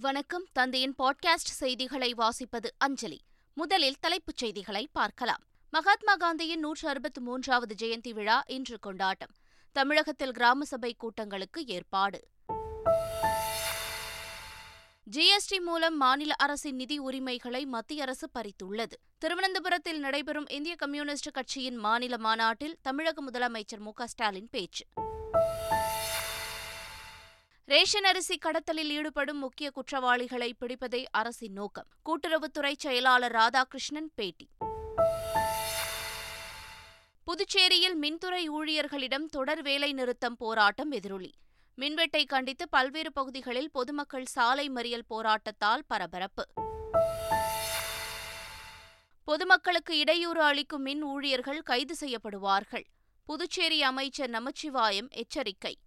வணக்கம். தந்தையின் பாட்காஸ்ட் செய்திகளை வாசிப்பது அஞ்சலி. முதலில் தலைப்புச் செய்திகளை பார்க்கலாம். மகாத்மா காந்தியின் நூற்று அறுபத்து மூன்றாவது ஜெயந்தி விழா இன்று கொண்டாட்டம். தமிழகத்தில் கிராம சபை கூட்டங்களுக்கு ஏற்பாடு. ஜிஎஸ்டி மூலம் மாநில அரசின் நிதி உரிமைகளை மத்திய அரசு பறித்துள்ளது. திருவனந்தபுரத்தில் நடைபெறும் இந்திய கம்யூனிஸ்ட் கட்சியின் மாநில மாநாட்டில் தமிழக முதலமைச்சர் மு ஸ்டாலின் பேச்சு. ரேஷன் அரிசி கடத்தலில் ஈடுபடும் முக்கிய குற்றவாளிகளை பிடிப்பதே அரசின் நோக்கம். கூட்டுறவுத்துறை செயலாளர் ராதாகிருஷ்ணன் பேட்டி. புதுச்சேரியில் மின்துறை ஊழியர்களிடம் தொடர் வேலை நிறுத்தம் போராட்டம் எதிரொலி. மின்வெட்டை கண்டித்து பல்வேறு பகுதிகளில் பொதுமக்கள் சாலை மறியல் போராட்டத்தால் பரபரப்பு. பொதுமக்களுக்கு இடையூறு அளிக்கும் மின் ஊழியர்கள் கைது செய்யப்படுவார்கள். புதுச்சேரி அமைச்சர் நமச்சிவாயம் எச்சரிக்கை.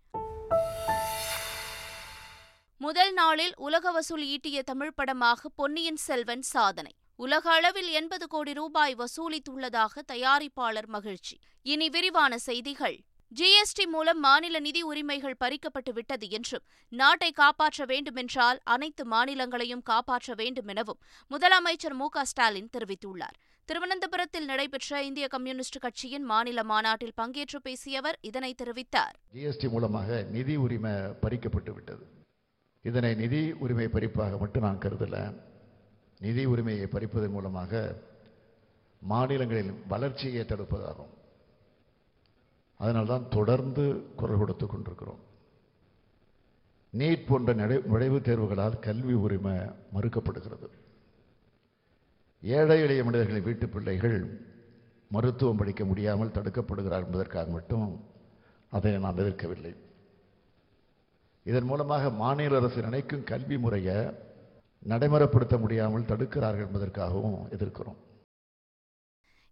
முதல் நாளில் உலக வசூல் ஈட்டிய தமிழ் படமாக பொன்னியின் செல்வன் சாதனை. உலக அளவில் எண்பது கோடி ரூபாய் வசூலித்துள்ளதாக தயாரிப்பாளர் மகிழ்ச்சி. இனி விரிவான செய்திகள். ஜிஎஸ்டி மூலம் மாநில நிதி உரிமைகள் பறிக்கப்பட்டு விட்டது என்றும் நாட்டை காப்பாற்ற வேண்டுமென்றால் அனைத்து மாநிலங்களையும் காப்பாற்ற வேண்டும் எனவும் முதலமைச்சர் மு ஸ்டாலின் தெரிவித்துள்ளார். திருவனந்தபுரத்தில் நடைபெற்ற இந்திய கம்யூனிஸ்ட் கட்சியின் மாநில மாநாட்டில் பங்கேற்று பேசிய அவர் இதனை தெரிவித்தார். ஜிஎஸ்டி மூலமாக நிதி உரிமை பறிக்கப்பட்டு விட்டது. இதனை நிதி உரிமை பறிப்பாக மட்டும் நான் கருதலை. நிதி உரிமையை பறிப்பதன் மூலமாக மாநிலங்களில் வளர்ச்சியை தடுப்பதாகும் அதனால்தான் தொடர்ந்து குரல் கொடுத்து கொண்டிருக்கிறோம். நீட் போன்ற நுழைவுத் தேர்வுகளால் கல்வி உரிமை மறுக்கப்படுகிறது. ஏழை எளிய மனிதர்களின் வீட்டு பிள்ளைகள் மருத்துவம் படிக்க முடியாமல் தடுக்கப்படுகிறார் என்பதற்காக மட்டும் அதை நான் எதிர்க்கவில்லை. இதன் மூலமாக மாநில அரசு நினைக்கும் கல்வி முறையை நடைமுறைப்படுத்த முடியாமல் தடுக்கிறார்கள் என்பதற்காகவும் எதிர்க்கிறோம்.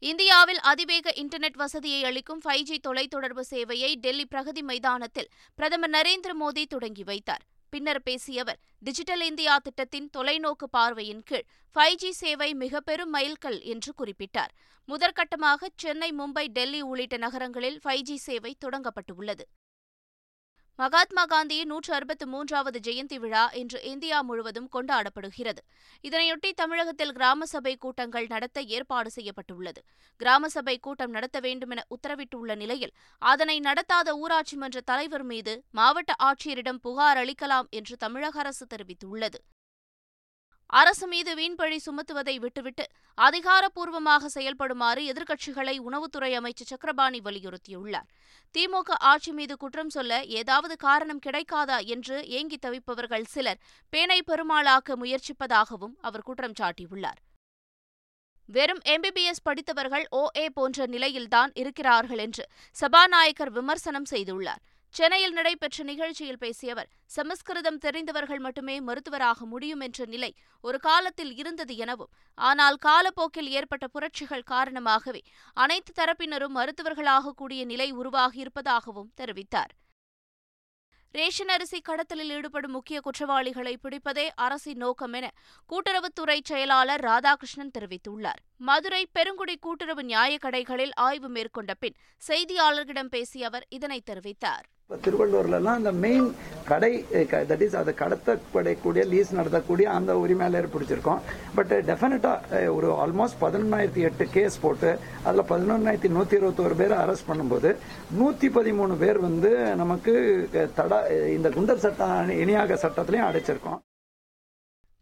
இந்தியாவில் அதிவேக இன்டர்நெட் வசதியை அளிக்கும் ஃபைவ் ஜி தொலைத்தொடர்பு சேவையை டெல்லி பிரகதி மைதானத்தில் பிரதமர் நரேந்திர மோடி தொடங்கி வைத்தார். பின்னர் பேசிய அவர் டிஜிட்டல் இந்தியா திட்டத்தின் தொலைநோக்கு பார்வையின் கீழ் ஃபைவ் ஜி சேவை மிக பெரும் மைல்கல் என்று குறிப்பிட்டார். முதற்கட்டமாக சென்னை மும்பை டெல்லி உள்ளிட்ட நகரங்களில் ஃபைவ் ஜி சேவை தொடங்கப்பட்டுள்ளது. மகாத்மா காந்தியின் நூற்று அறுபத்து மூன்றாவது ஜெயந்தி விழா இன்று இந்தியா முழுவதும் கொண்டாடப்படுகிறது. இதனையொட்டி தமிழகத்தில் கிராம சபை கூட்டங்கள் நடத்த ஏற்பாடு செய்யப்பட்டுள்ளது. கிராம சபை கூட்டம் நடத்த வேண்டுமென உத்தரவிட்டுள்ள நிலையில் அதனை நடத்தாத ஊராட்சி மன்ற தலைவர் மீது மாவட்ட ஆட்சியரிடம் புகார் அளிக்கலாம் என்று தமிழக அரசு தெரிவித்துள்ளது. அரசு மீது வீண்பழி சுமத்துவதை விட்டுவிட்டு அதிகாரப்பூர்வமாக செயல்படுமாறு எதிர்க்கட்சிகளை உணவுத்துறை அமைச்சர் சக்கரபாணி வலியுறுத்தியுள்ளார். திமுக ஆட்சி மீது குற்றம் சொல்ல ஏதாவது காரணம் கிடைக்காதா என்று ஏங்கி தவிப்பவர்கள் சிலர் பேனை பெருமாளாக்க முயற்சிப்பதாகவும் அவர் குற்றம் சாட்டியுள்ளார். வெறும் எம்பிபிஎஸ் படித்தவர்கள் ஓஏ போன்ற நிலையில்தான் இருக்கிறார்கள் என்று சபாநாயகர் விமர்சனம் செய்துள்ளார். சென்னையில் நடைபெற்ற நிகழ்ச்சியில் பேசிய அவர் சமஸ்கிருதம் தெரிந்தவர்கள் மட்டுமே மருத்துவராக முடியும் என்ற நிலை ஒரு காலத்தில் இருந்தது எனவும் ஆனால் காலப்போக்கில் ஏற்பட்ட புரட்சிகள் காரணமாகவே அனைத்து தரப்பினரும் மருத்துவர்களாகக்கூடிய நிலை உருவாகியிருப்பதாகவும் தெரிவித்தார். ரேஷன் அரிசி கடத்தலில் ஈடுபடும் முக்கிய குற்றவாளிகளை பிடிப்பதே அரசின் நோக்கம் என கூட்டுறவுத்துறை செயலாளர் ராதாகிருஷ்ணன் தெரிவித்துள்ளார். மதுரை பெருங்குடி கூட்டுறவு நியாயக் கடைகளில் ஆய்வு மேற்கொண்ட பின் செய்தியாளர்களிடம் பேசிய அவர் இதனை தெரிவித்தார். திருவள்ளூர்லாம் அந்த மெயின் கடை தட் இஸ் அதை கடத்தப்படக்கூடிய லீஸ் நடத்தக்கூடிய அந்த உரிமையாளர் பிடிச்சிருக்கோம். பட் டெஃபினட்டா ஒரு ஆல்மோஸ்ட் பதினொன்னாயிரத்தி எட்டு கேஸ் போட்டு அதில் பதினொன்னாயிரத்தி நூத்தி இருபத்தோரு பேர் அரெஸ்ட் பண்ணும்போது நூத்தி பதிமூணு பேர் வந்து நமக்கு தடா இந்த குண்டர் சட்டம் இணையாக சட்டத்திலையும் அடைச்சிருக்கோம்.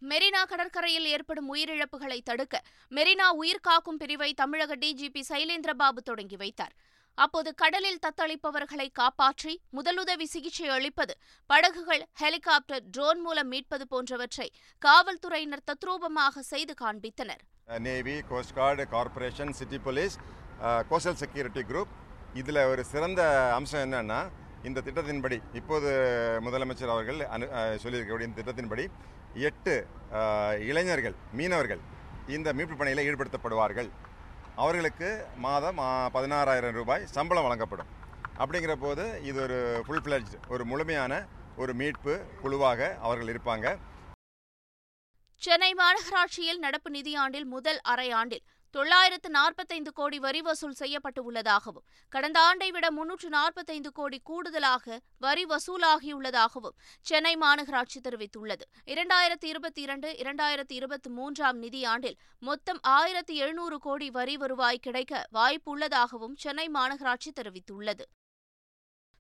மெரினா கடற்கரையில் ஏற்படும் உயிரிழப்புகளை தடுக்க மெரினா உயிர்காக்கும் பிரிவை தமிழக டிஜிபி சைலேந்திரபாபு தொடங்கி வைத்தார். அப்போது கடலில் தத்தளிப்பவர்களை காப்பாற்றி முதலுதவி சிகிச்சை அளிப்பது படகுகள் ஹெலிகாப்டர் ட்ரோன் மூலம் மீட்பது போன்றவற்றை காவல்துறையினர் தத்ரூபமாக செய்து காண்பித்தனர். Navy coastguard corporation city police coastal security group இதில் ஒரு சிறந்த அம்சம் என்னன்னா இந்த திட்டத்தின்படி இப்போது முதலமைச்சர் அவர்கள் அனு சொல்லியிருக்கக்கூடிய இந்த திட்டத்தின்படி எட்டு இளைஞர்கள் மீனவர்கள் இந்த மீட்பு பணியில் ஈடுபடுத்தப்படுவார்கள். அவர்களுக்கு மாதம் பதினாறாயிரம் ரூபாய் சம்பளம் வழங்கப்படும். அப்படிங்கிற போது இது ஒரு ஃபுல் ஃபிளட்ஜ் ஒரு முழுமையான ஒரு மீட்பு குழுவாக அவர்கள் இருப்பாங்க. சென்னை மாநகராட்சியில் நடப்பு நிதியாண்டில் முதல் அரையாண்டில் தொள்ளாயிரத்து நாற்பத்தைந்து கோடி வரி வசூல் செய்யப்பட்டு உள்ளதாகவும் கடந்த ஆண்டை விட முன்னூற்று நாற்பத்தைந்து கோடி கூடுதலாக வரி வசூலாகியுள்ளதாகவும் சென்னை மாநகராட்சி தெரிவித்துள்ளது. இரண்டாயிரத்தி இருபத்தி இரண்டு இரண்டாயிரத்தி இருபத்தி மூன்றாம் நிதியாண்டில் மொத்தம் ஆயிரத்தி எழுநூறு கோடி வரி வருவாய் கிடைக்க வாய்ப்புள்ளதாகவும் சென்னை மாநகராட்சி தெரிவித்துள்ளது.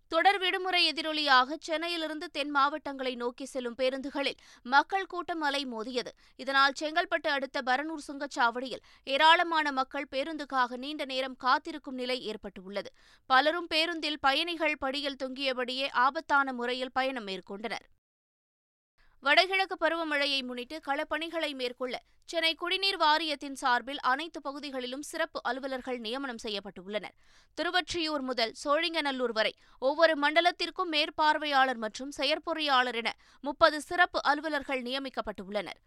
தொடர் விடுமுறை எதிரொலியாக சென்னையிலிருந்து தென் மாவட்டங்களை நோக்கி செல்லும் பேருந்துகளில் மக்கள் கூட்டம் அலை மோதியது. இதனால் செங்கல்பட்டு அடுத்த பரனூர் சுங்கச்சாவடியில் ஏராளமான மக்கள் பேருந்துக்காக நீண்ட நேரம் காத்திருக்கும் நிலை ஏற்பட்டுள்ளது. பலரும் பேருந்தில் பயணிகள் படியில் தொங்கியபடியே ஆபத்தான முறையில் பயணம் மேற்கொண்டனர். வடகிழக்கு பருவமழையை முன்னிட்டு களப்பணிகளை மேற்கொள்ள சென்னை குடிநீர் வாரியத்தின் சார்பில் அனைத்து பகுதிகளிலும் சிறப்பு அலுவலர்கள் நியமனம் செய்யப்பட்டுள்ளனர். திருவொற்றியூர் முதல் சோழிங்கநல்லூர் வரை ஒவ்வொரு மண்டலத்திற்கும் மேற்பார்வையாளர் மற்றும் செயற்பொறியாளர் என முப்பது சிறப்பு அலுவலர்கள் நியமிக்கப்பட்டுள்ளனர்.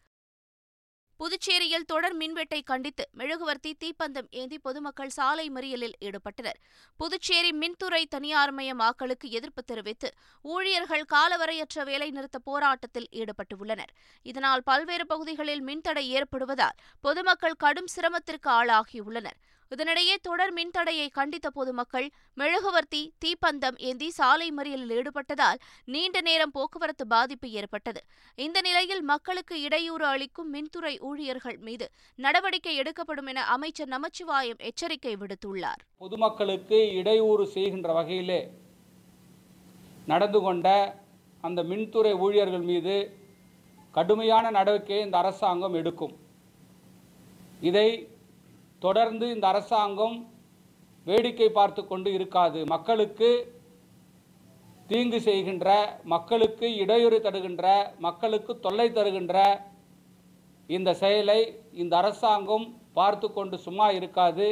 புதுச்சேரியில் தொடர் மின்வெட்டை கண்டித்து மெழுகுவர்த்தி தீப்பந்தம் ஏந்தி பொதுமக்கள் சாலை மறியலில் ஈடுபட்டனர். புதுச்சேரி மின்துறை தனியார்மயமாக்கலுக்கு எதிர்ப்பு தெரிவித்து ஊழியர்கள் காலவரையற்ற வேலைநிறுத்த போராட்டத்தில் ஈடுபட்டுள்ளனர். இதனால் பல்வேறு பகுதிகளில் மின்தடை ஏற்படுவதால் பொதுமக்கள் கடும் சிரமத்திற்கு ஆளாகியுள்ளனர். இதனிடையே தொடர் மின்தடையை கண்டித்த பொதுமக்கள் மெழுகுவர்த்தி தீப்பந்தம் ஏந்தி சாலை மறியலில் ஈடுபட்டதால் நீண்ட நேரம் போக்குவரத்து பாதிப்பு ஏற்பட்டது. இந்த நிலையில் மக்களுக்கு இடையூறு அளிக்கும் மின்துறை ஊழியர்கள் மீது நடவடிக்கை எடுக்கப்படும் என அமைச்சர் நமச்சிவாயம் எச்சரிக்கை விடுத்துள்ளார். பொதுமக்களுக்கு இடையூறு செய்கின்ற வகையிலே நடந்து கொண்ட அந்த மின்துறை ஊழியர்கள் மீது கடுமையான நடவடிக்கையை இந்த அரசாங்கம் எடுக்கும். இதை தொடர்ந்து இந்த அரசாங்கம் வேடிக்கை பார்த்து கொண்டு இருக்காது. மக்களுக்கு தீங்கு செய்கின்ற மக்களுக்கு இடையூறு தருகின்ற மக்களுக்கு தொல்லை தருகின்ற இந்த செயலை இந்த அரசாங்கம் பார்த்து கொண்டு சும்மா இருக்காது.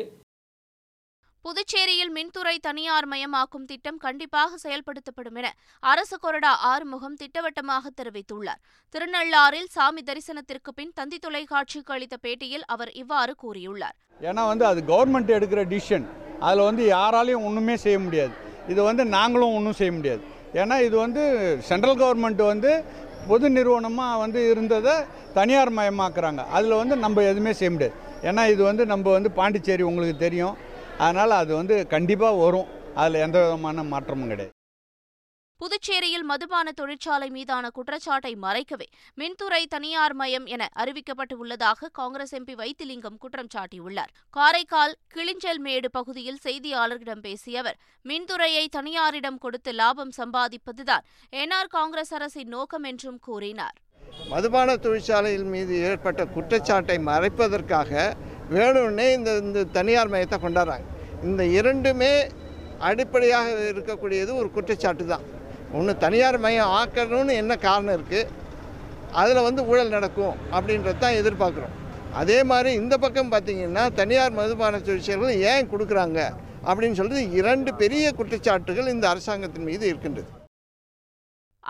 புதுச்சேரியில் மின்துறை தனியார் மயமாக்கும் திட்டம் கண்டிப்பாக செயல்படுத்தப்படும் என அரசு கொறடா ஆறுமுகம் திட்டவட்டமாக தெரிவித்துள்ளார். திருநள்ளாறில் சாமி தரிசனத்திற்கு பின் தந்தி தொலைக்காட்சிக்கு அளித்த பேட்டியில் அவர் இவ்வாறு கூறியுள்ளார். ஏன்னா வந்து அது கவர்மெண்ட் எடுக்கிற டிசிஷன் அதில் வந்து யாராலையும் ஒன்றுமே செய்ய முடியாது. இது வந்து நாங்களும் ஒன்றும் செய்ய முடியாது. ஏன்னா இது வந்து சென்ட்ரல் கவர்மெண்ட் வந்து பொது நிறுவனமாக வந்து இருந்ததை தனியார் மயமாக்குறாங்க. அதில் வந்து நம்ம எதுவுமே செய்ய முடியாது. ஏன்னா இது வந்து நம்ம வந்து பாண்டிச்சேரி உங்களுக்கு தெரியும். அதனால் அது வந்து கண்டிப்பாக வரும். அதில் எந்த விதமான மாற்றமும் கிடையாது. புதுச்சேரியில் மதுபான தொழிற்சாலை மீதான குற்றச்சாட்டை மறைக்கவே மின்துறை தனியார் மயம் என அறிவிக்கப்பட்டு உள்ளதாக காங்கிரஸ் எம்பி வைத்திலிங்கம் குற்றம் சாட்டியுள்ளார். காரைக்கால் கிளிஞ்சல்மேடு பகுதியில் செய்தியாளர்களிடம் பேசிய அவர் மின்துறையை தனியாரிடம் கொடுத்து லாபம் சம்பாதிப்பதுதான் என்ஆர் காங்கிரஸ் அரசின் நோக்கம் என்றும் கூறினார். மதுபான தொழிற்சாலையில் மீது ஏற்பட்ட குற்றச்சாட்டை மறைப்பதற்காக வேணும்னே இந்த இந்த தனியார் மையத்தை கொண்டாடுறாங்க. இந்த இரண்டுமே அடிப்படையாக இருக்கக்கூடியது ஒரு குற்றச்சாட்டு தான். ஒன்று தனியார் மையம் ஆக்கணும்னு என்ன காரணம் இருக்குது அதில் வந்து ஊழல் நடக்கும் அப்படின்றது தான் எதிர்பார்க்குறோம். அதே மாதிரி இந்த பக்கம் பார்த்திங்கன்னா தனியார் மதுபான தொழிற்சாலைகள் ஏன் கொடுக்குறாங்க அப்படின்னு சொல்லிட்டு இரண்டு பெரிய குற்றச்சாட்டுகள் இந்த அரசாங்கத்தின் மீது இருக்கின்றது.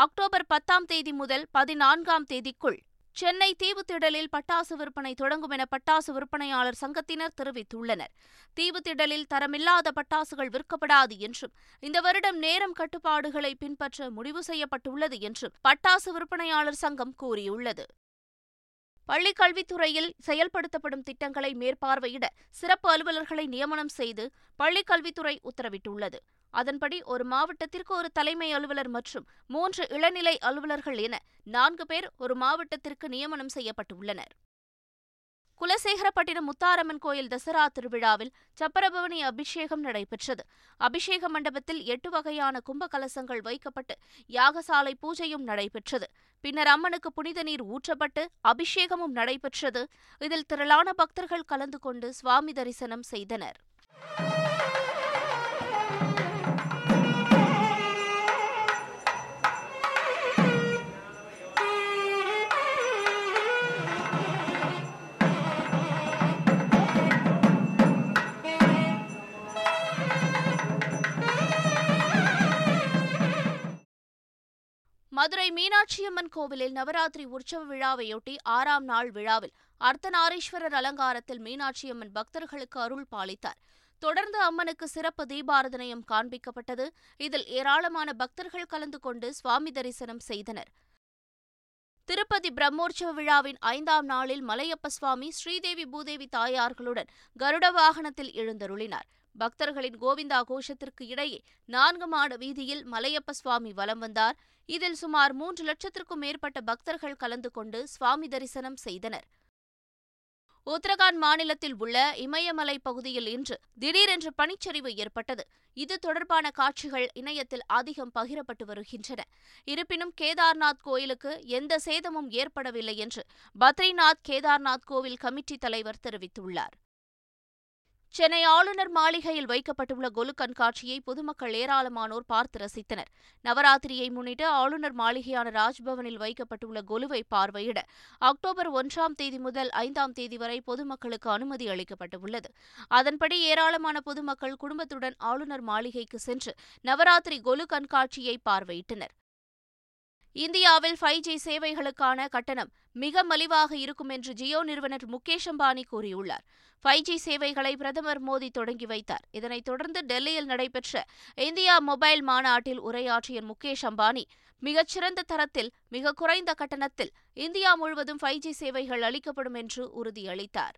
அக்டோபர் பத்தாம் தேதி முதல் பதினான்காம் தேதிக்குள் சென்னை தீவுத்திடலில் பட்டாசு விற்பனை தொடங்கும் என பட்டாசு விற்பனையாளர் சங்கத்தினர் தெரிவித்துள்ளனர். தீவுத்திடலில் தரமில்லாத பட்டாசுகள் விற்கப்படாது என்றும் இந்த வருடம் நேரம் கட்டுப்பாடுகளை பின்பற்ற முடிவு செய்யப்பட்டுள்ளது என்றும் பட்டாசு விற்பனையாளர் சங்கம் கூறியுள்ளது. பள்ளிக் கல்வித்துறையில் செயல்படுத்தப்படும் திட்டங்களை மேற்பார்வையிட சிறப்பு அலுவலர்களை நியமனம் செய்து பள்ளிக்கல்வித்துறை உத்தரவிட்டுள்ளது. அதன்படி ஒரு மாவட்டத்திற்கு ஒரு தலைமை அலுவலர் மற்றும் மூன்று இளநிலை அலுவலர்கள் என நான்கு பேர் ஒரு மாவட்டத்திற்கு நியமனம் செய்யப்பட்டுள்ளனர். குலசேகரப்பட்டினம் முத்தாரம்மன் கோயில் தசரா திருவிழாவில் சப்பரபவனி அபிஷேகம் நடைபெற்றது. அபிஷேக மண்டபத்தில் எட்டு வகையான கும்ப கலசங்கள் வைக்கப்பட்டு யாகசாலை பூஜையும் நடைபெற்றது. பின்னர் அம்மனுக்கு புனித நீர் ஊற்றப்பட்டு அபிஷேகமும் நடைபெற்றது. இதில் திரளான பக்தர்கள் கலந்து கொண்டு சுவாமி தரிசனம் செய்தனர். மீனாட்சியம்மன் கோவிலில் நவராத்திரி உற்சவ விழாவையொட்டி ஆறாம் நாள் விழாவில் அர்த்தநாரீஸ்வரர் அலங்காரத்தில் மீனாட்சியம்மன் பக்தர்களுக்கு அருள் பாலித்தார். தொடர்ந்து அம்மனுக்கு சிறப்பு தீபாரதனையும் காண்பிக்கப்பட்டது. இதில் ஏராளமான பக்தர்கள் கலந்து கொண்டு சுவாமி தரிசனம் செய்தனர். திருப்பதி பிரம்மோற்சவ விழாவின் ஐந்தாம் நாளில் மலையப்ப சுவாமி ஸ்ரீதேவி பூதேவி தாயார்களுடன் கருட வாகனத்தில் எழுந்தருளினார். பக்தர்களின் கோவிந்தா கோஷத்திற்கு இடையே நான்கு மாட வீதியில் மலையப்ப சுவாமி வலம் வந்தார். இதில் சுமார் மூன்று லட்சத்திற்கும் மேற்பட்ட பக்தர்கள் கலந்து கொண்டு சுவாமி தரிசனம் செய்தனர். உத்தரகாண்ட் மாநிலத்தில் உள்ள இமயமலை பகுதியில் இன்று திடீரென்று பனிச்சரிவு ஏற்பட்டது. இது தொடர்பான காட்சிகள் இணையத்தில் அதிகம் பகிரப்பட்டு வருகின்றன. இருப்பினும் கேதார்நாத் கோயிலுக்கு எந்த சேதமும் ஏற்படவில்லை என்று பத்ரிநாத் கேதார்நாத் கோவில் கமிட்டி தலைவர் தெரிவித்துள்ளார். சென்னை ஆளுநர் மாளிகையில் வைக்கப்பட்டுள்ள கொலு கண்காட்சியை பொதுமக்கள் ஏராளமானோர் பார்த்து ரசித்தனர். நவராத்திரியை முன்னிட்டு ஆளுநர் மாளிகையான ராஜ்பவனில் வைக்கப்பட்டுள்ள கொலுவை பார்வையிட அக்டோபர் ஒன்றாம் தேதி முதல் ஐந்தாம் தேதி வரை பொதுமக்களுக்கு அனுமதி அளிக்கப்பட்டுள்ளது. அதன்படி ஏராளமான பொதுமக்கள் குடும்பத்துடன் ஆளுநர் மாளிகைக்கு சென்று நவராத்திரி கொலு கண்காட்சியை பார்வையிட்டனர். இந்தியாவில் ஃபைவ் ஜி சேவைகளுக்கான கட்டணம் மிக மலிவாக இருக்கும் என்று ஜியோ நிறுவனர் முகேஷ் அம்பானி கூறியுள்ளார். ஃபைவ் ஜி சேவைகளை பிரதமர் மோடி தொடங்கி வைத்தார். இதனைத் தொடர்ந்து டெல்லியில் நடைபெற்ற இந்தியா மொபைல் மாநாட்டில் உரையாற்றிய முகேஷ் அம்பானி மிகச்சிறந்த தரத்தில் மிக குறைந்த கட்டணத்தில் இந்தியா முழுவதும் ஃபைவ் ஜி சேவைகள் அளிக்கப்படும் என்று உறுதியளித்தார்.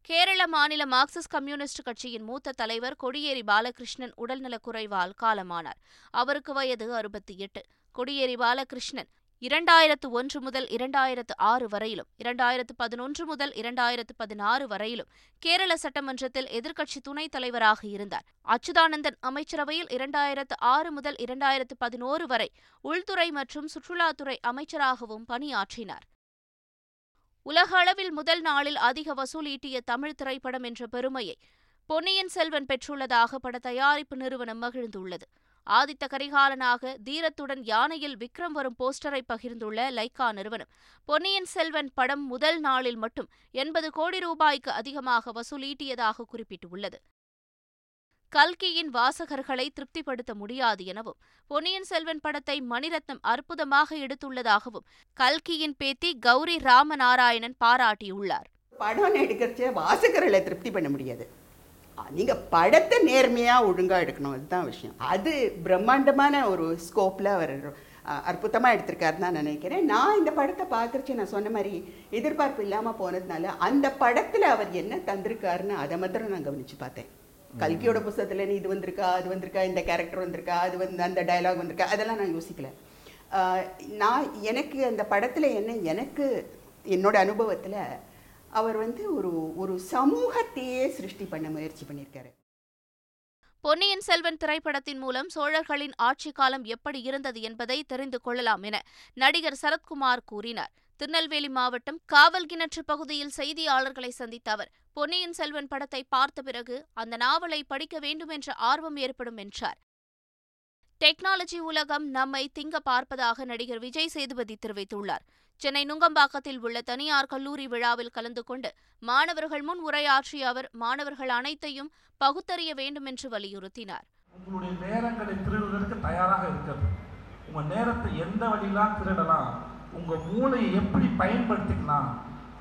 கேரள மாநில மார்க்சிஸ்ட் கம்யூனிஸ்ட் கட்சியின் மூத்த தலைவர் கொடியேறி பாலகிருஷ்ணன் உடல்நலக் குறைவால் காலமானார். அவருக்கு வயது அறுபத்தி எட்டு. கொடியேறி பாலகிருஷ்ணன். இரண்டாயிரத்து ஒன்று முதல் இரண்டாயிரத்து ஆறு வரையிலும் இரண்டாயிரத்து பதினொன்று முதல் இரண்டாயிரத்து பதினாறு வரையிலும் கேரள சட்டமன்றத்தில் எதிர்க்கட்சி துணைத் தலைவராக இருந்தார். அச்சுதானந்தன் அமைச்சரவையில் இரண்டாயிரத்து ஆறு முதல் இரண்டாயிரத்து பதினோரு வரை உள்துறை மற்றும் சுற்றுலாத்துறை அமைச்சராகவும் பணியாற்றினார். உலக அளவில் முதல் நாளில் அதிக வசூல் ஈட்டிய தமிழ் திரைப்படம் என்ற பெருமையை பொன்னியின் செல்வன் பெற்றுள்ளதாக பட தயாரிப்பு நிறுவனம் மகிழ்ந்துள்ளது. ஆதித்த கரிகாலனாக தீரத்துடன் யானையில் விக்ரம் வரும் போஸ்டரை பகிர்ந்துள்ள லைக்கா நிறுவனம் பொன்னியின் செல்வன் படம் முதல் நாளில் மட்டும் எண்பது கோடி ரூபாய்க்கு அதிகமாக வசூலீட்டியதாக குறிப்பிட்டுள்ளது. கல்கியின் வாசகர்களை திருப்திப்படுத்த முடியாது எனவும் பொன்னியின் செல்வன் படத்தை மணிரத்னம் அற்புதமாக எடுத்துள்ளதாகவும் கல்கியின் பேத்தி கௌரி ராமநாராயணன் பாராட்டியுள்ளார். படம் எடுக்கிறச்சே வாசகர்களை திருப்தி பண்ண முடியாது. நீங்கள் படத்தை நேர்மையாக ஒழுங்காக எடுக்கணும் அதுதான் விஷயம். அது பிரம்மாண்டமான ஒரு ஸ்கோப்பில் அவர் அற்புதமாக எடுத்திருக்காருன்னு தான் நினைக்கிறேன். நான் இந்த படத்தை பார்க்குறச்சு நான் சொன்ன மாதிரி எதிர்பார்ப்பு இல்லாமல் போனதுனால அந்த படத்தில் அவர் என்ன தந்திருக்காருன்னு அதை மாத்திரம் நான் கவனித்து பார்த்தேன். கல்கியோட புஸ்தகத்தில் இது வந்திருக்கா அது வந்திருக்கா இந்த கேரக்டர் வந்திருக்கா அது வந்து அந்த டயலாக் வந்திருக்கா அதெல்லாம் நான் யோசிக்கல. நான் எனக்கு அந்த படத்தில் என்ன எனக்கு என்னோட அனுபவத்தில் அவர் வந்து ஒரு ஒரு சமூகத்தையே சிருஷ்டி பண்ண முயற்சி பண்ணியிருக்காரு. பொன்னியின் செல்வன் திரைப்படத்தின் மூலம் சோழர்களின் ஆட்சி காலம் எப்படி இருந்தது என்பதை தெரிந்து கொள்ளலாம் என நடிகர் சரத்குமார் கூறினார். திருநெல்வேலி மாவட்டம் காவல் கிணற்று பகுதியில் செய்தியாளர்களை சந்தித்த அவர் பொன்னியின் செல்வன் படத்தை பார்த்த பிறகு அந்த நாவலை படிக்க வேண்டும் என்ற ஆர்வம் ஏற்படும் என்றார். டெக்னாலஜி உலகம் நம்மை திங்க பார்ப்பதாக நடிகர் விஜய் சேதுபதி தெரிவித்துள்ளார். சென்னை நுங்கம்பாக்கத்தில் உள்ள தனியார் கல்லூரி விழாவில் கலந்து கொண்டு மாணவர்கள் முன் உரையாற்றிய அவர் மாணவர்கள் அனைத்தையும் பகுத்தறிய வேண்டும் என்று வலியுறுத்தினார். உங்களுடைய நேரங்களை திருடுவதற்கு தயாராக இருக்கிறது. உங்க நேரத்தை எந்த வழியெல்லாம் திருடலாம் உங்க மூளையை எப்படி பயன்படுத்திக்கலாம்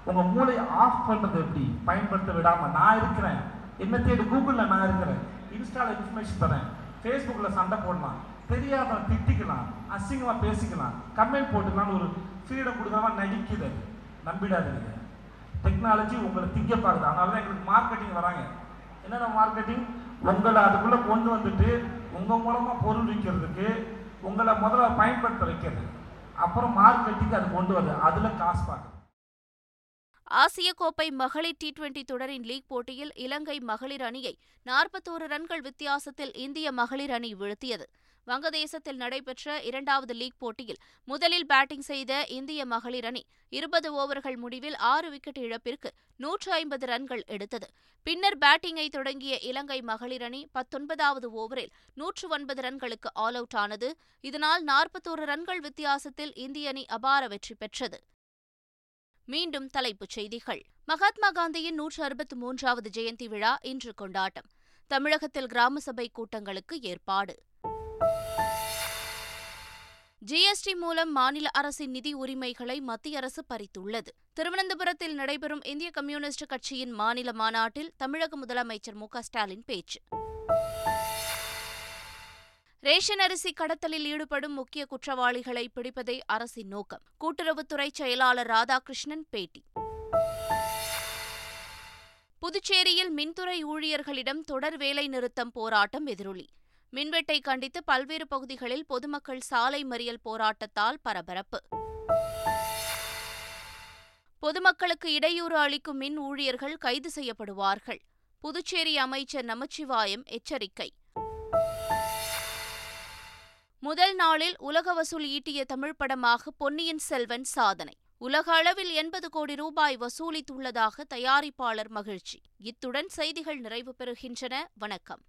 உங்க மூளை ஆஃப் பண்றது எப்படி பயன்படுத்த விடாம நான் இருக்கிறேன். என்ன தேடி கூகுள்ல நான் இருக்கிறேன். இன்ஸ்டால இன்ஃபர்மேஷன் தரேன். ஃபேஸ்புக்கில் சண்டை போடலாம். தெரியாதவன் திட்டிக்கலாம். அசிங்கமாக பேசிக்கலாம். கமெண்ட் போட்டுக்கலாம்னு ஒரு ஃப்ரீடம் கொடுக்காம நடிக்குது. அது. நம்பிடாதீங்க. டெக்னாலஜி உங்களை திங்க பார்க்குது அதனால தான் எங்களுக்கு மார்க்கெட்டிங் வராங்க. என்னென்ன மார்க்கெட்டிங் உங்களை அதுக்குள்ளே கொண்டு வந்துட்டு உங்கள் மூலமாக பொருள் விற்கிறதுக்கு உங்களை முதல்ல பயன்படுத்த வைக்கிறது. அப்புறம் மார்க்கெட்டிங் அது கொண்டு வருது. அதில் காசு பார்க்குது ஆசிய கோப்பை மகளிர் டி டுவெண்டி தொடரின் லீக் போட்டியில் இலங்கை மகளிர் அணியை நாற்பத்தோரு ரன்கள் வித்தியாசத்தில் இந்திய மகளிர் அணி வீழ்த்தியது. வங்கதேசத்தில் நடைபெற்ற இரண்டாவது லீக் போட்டியில் முதலில் பேட்டிங் செய்த இந்திய மகளிர் அணி இருபது ஓவர்கள் முடிவில் ஆறு விக்கெட் இழப்பிற்கு நூற்று ஐம்பது ரன்கள் எடுத்தது. பின்னர் பேட்டிங்கை தொடங்கிய இலங்கை மகளிர் அணி பத்தொன்பதாவது ஓவரில் நூற்று ஒன்பது ரன்களுக்கு ஆல் அவுட் ஆனது. இதனால் நாற்பத்தோரு ரன்கள் வித்தியாசத்தில் இந்திய அணி அபார வெற்றி பெற்றது. மீண்டும் தலைப்புச் செய்திகள். மகாத்மா காந்தியின் நூற்று அறுபத்து மூன்றாவது ஜெயந்தி விழா இன்று கொண்டாட்டம். தமிழகத்தில் கிராம சபை கூட்டங்களுக்கு ஏற்பாடு. ஜிஎஸ்டி மூலம் மாநில அரசின் நிதி உரிமைகளை மத்திய அரசு பறித்துள்ளது. திருவனந்தபுரத்தில் நடைபெறும் இந்திய கம்யூனிஸ்ட் கட்சியின் மாநில மாநாட்டில் தமிழக முதலமைச்சர் மு ஸ்டாலின் பேச்சு. ரேஷன் அரிசி கடத்தலில் ஈடுபடும் முக்கிய குற்றவாளிகளை பிடிப்பதே அரசின் நோக்கம். கூட்டுறவுத்துறை செயலாளர் ராதாகிருஷ்ணன் பேட்டி. புதுச்சேரியில் மின்துறை ஊழியர்களிடம் தொடர் வேலை நிறுத்தம் போராட்டம் எதிரொலி. மின்வெட்டை கண்டித்து பல்வேறு பகுதிகளில் பொதுமக்கள் சாலை மறியல் போராட்டத்தால் பரபரப்பு. பொதுமக்களுக்கு இடையூறு அளிக்கும் மின் ஊழியர்கள் கைது செய்யப்படுவார்கள். புதுச்சேரி அமைச்சர் நமச்சிவாயம் எச்சரிக்கை. முதல் நாளில் உலக வசூல் ஈட்டிய தமிழ் படமாக பொன்னியின் செல்வன் சாதனை. உலக அளவில் எண்பது கோடி ரூபாய் வசூலித்துள்ளதாக தயாரிப்பாளர் மகிழ்ச்சி. இத்துடன் செய்திகள் நிறைவு பெறுகின்றன. வணக்கம்.